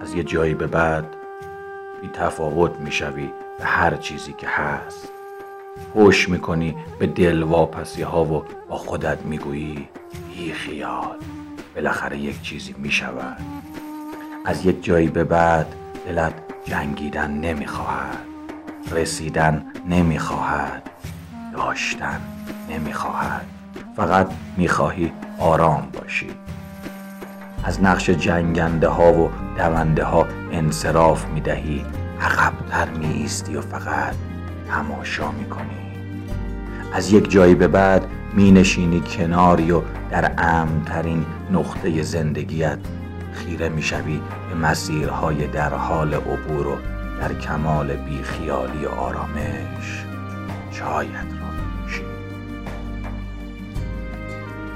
از یه جایی به بعد بی تفاوت می‌شوی به هر چیزی که هست. هوش می‌کنی به دل واپسی ها و با خودت می‌گویی بی خیال. بالاخره یک چیزی می‌شود از یک جایی به بعد دلت جنگیدن نمی‌خواهد رسیدن نمی‌خواهد داشتن نمی‌خواهد فقط می‌خواهی آرام باشی. از نقش جنگنده ها و دونده ها انصراف می‌دهی. عقبتر می و فقط تماشا می‌کنی. از یک جایی به بعد می نشینی کناری و در امترین نقطه زندگیت خیره می‌شوی به مسیرهای در حال عبور و در کمال بیخیالی و آرامش. شاید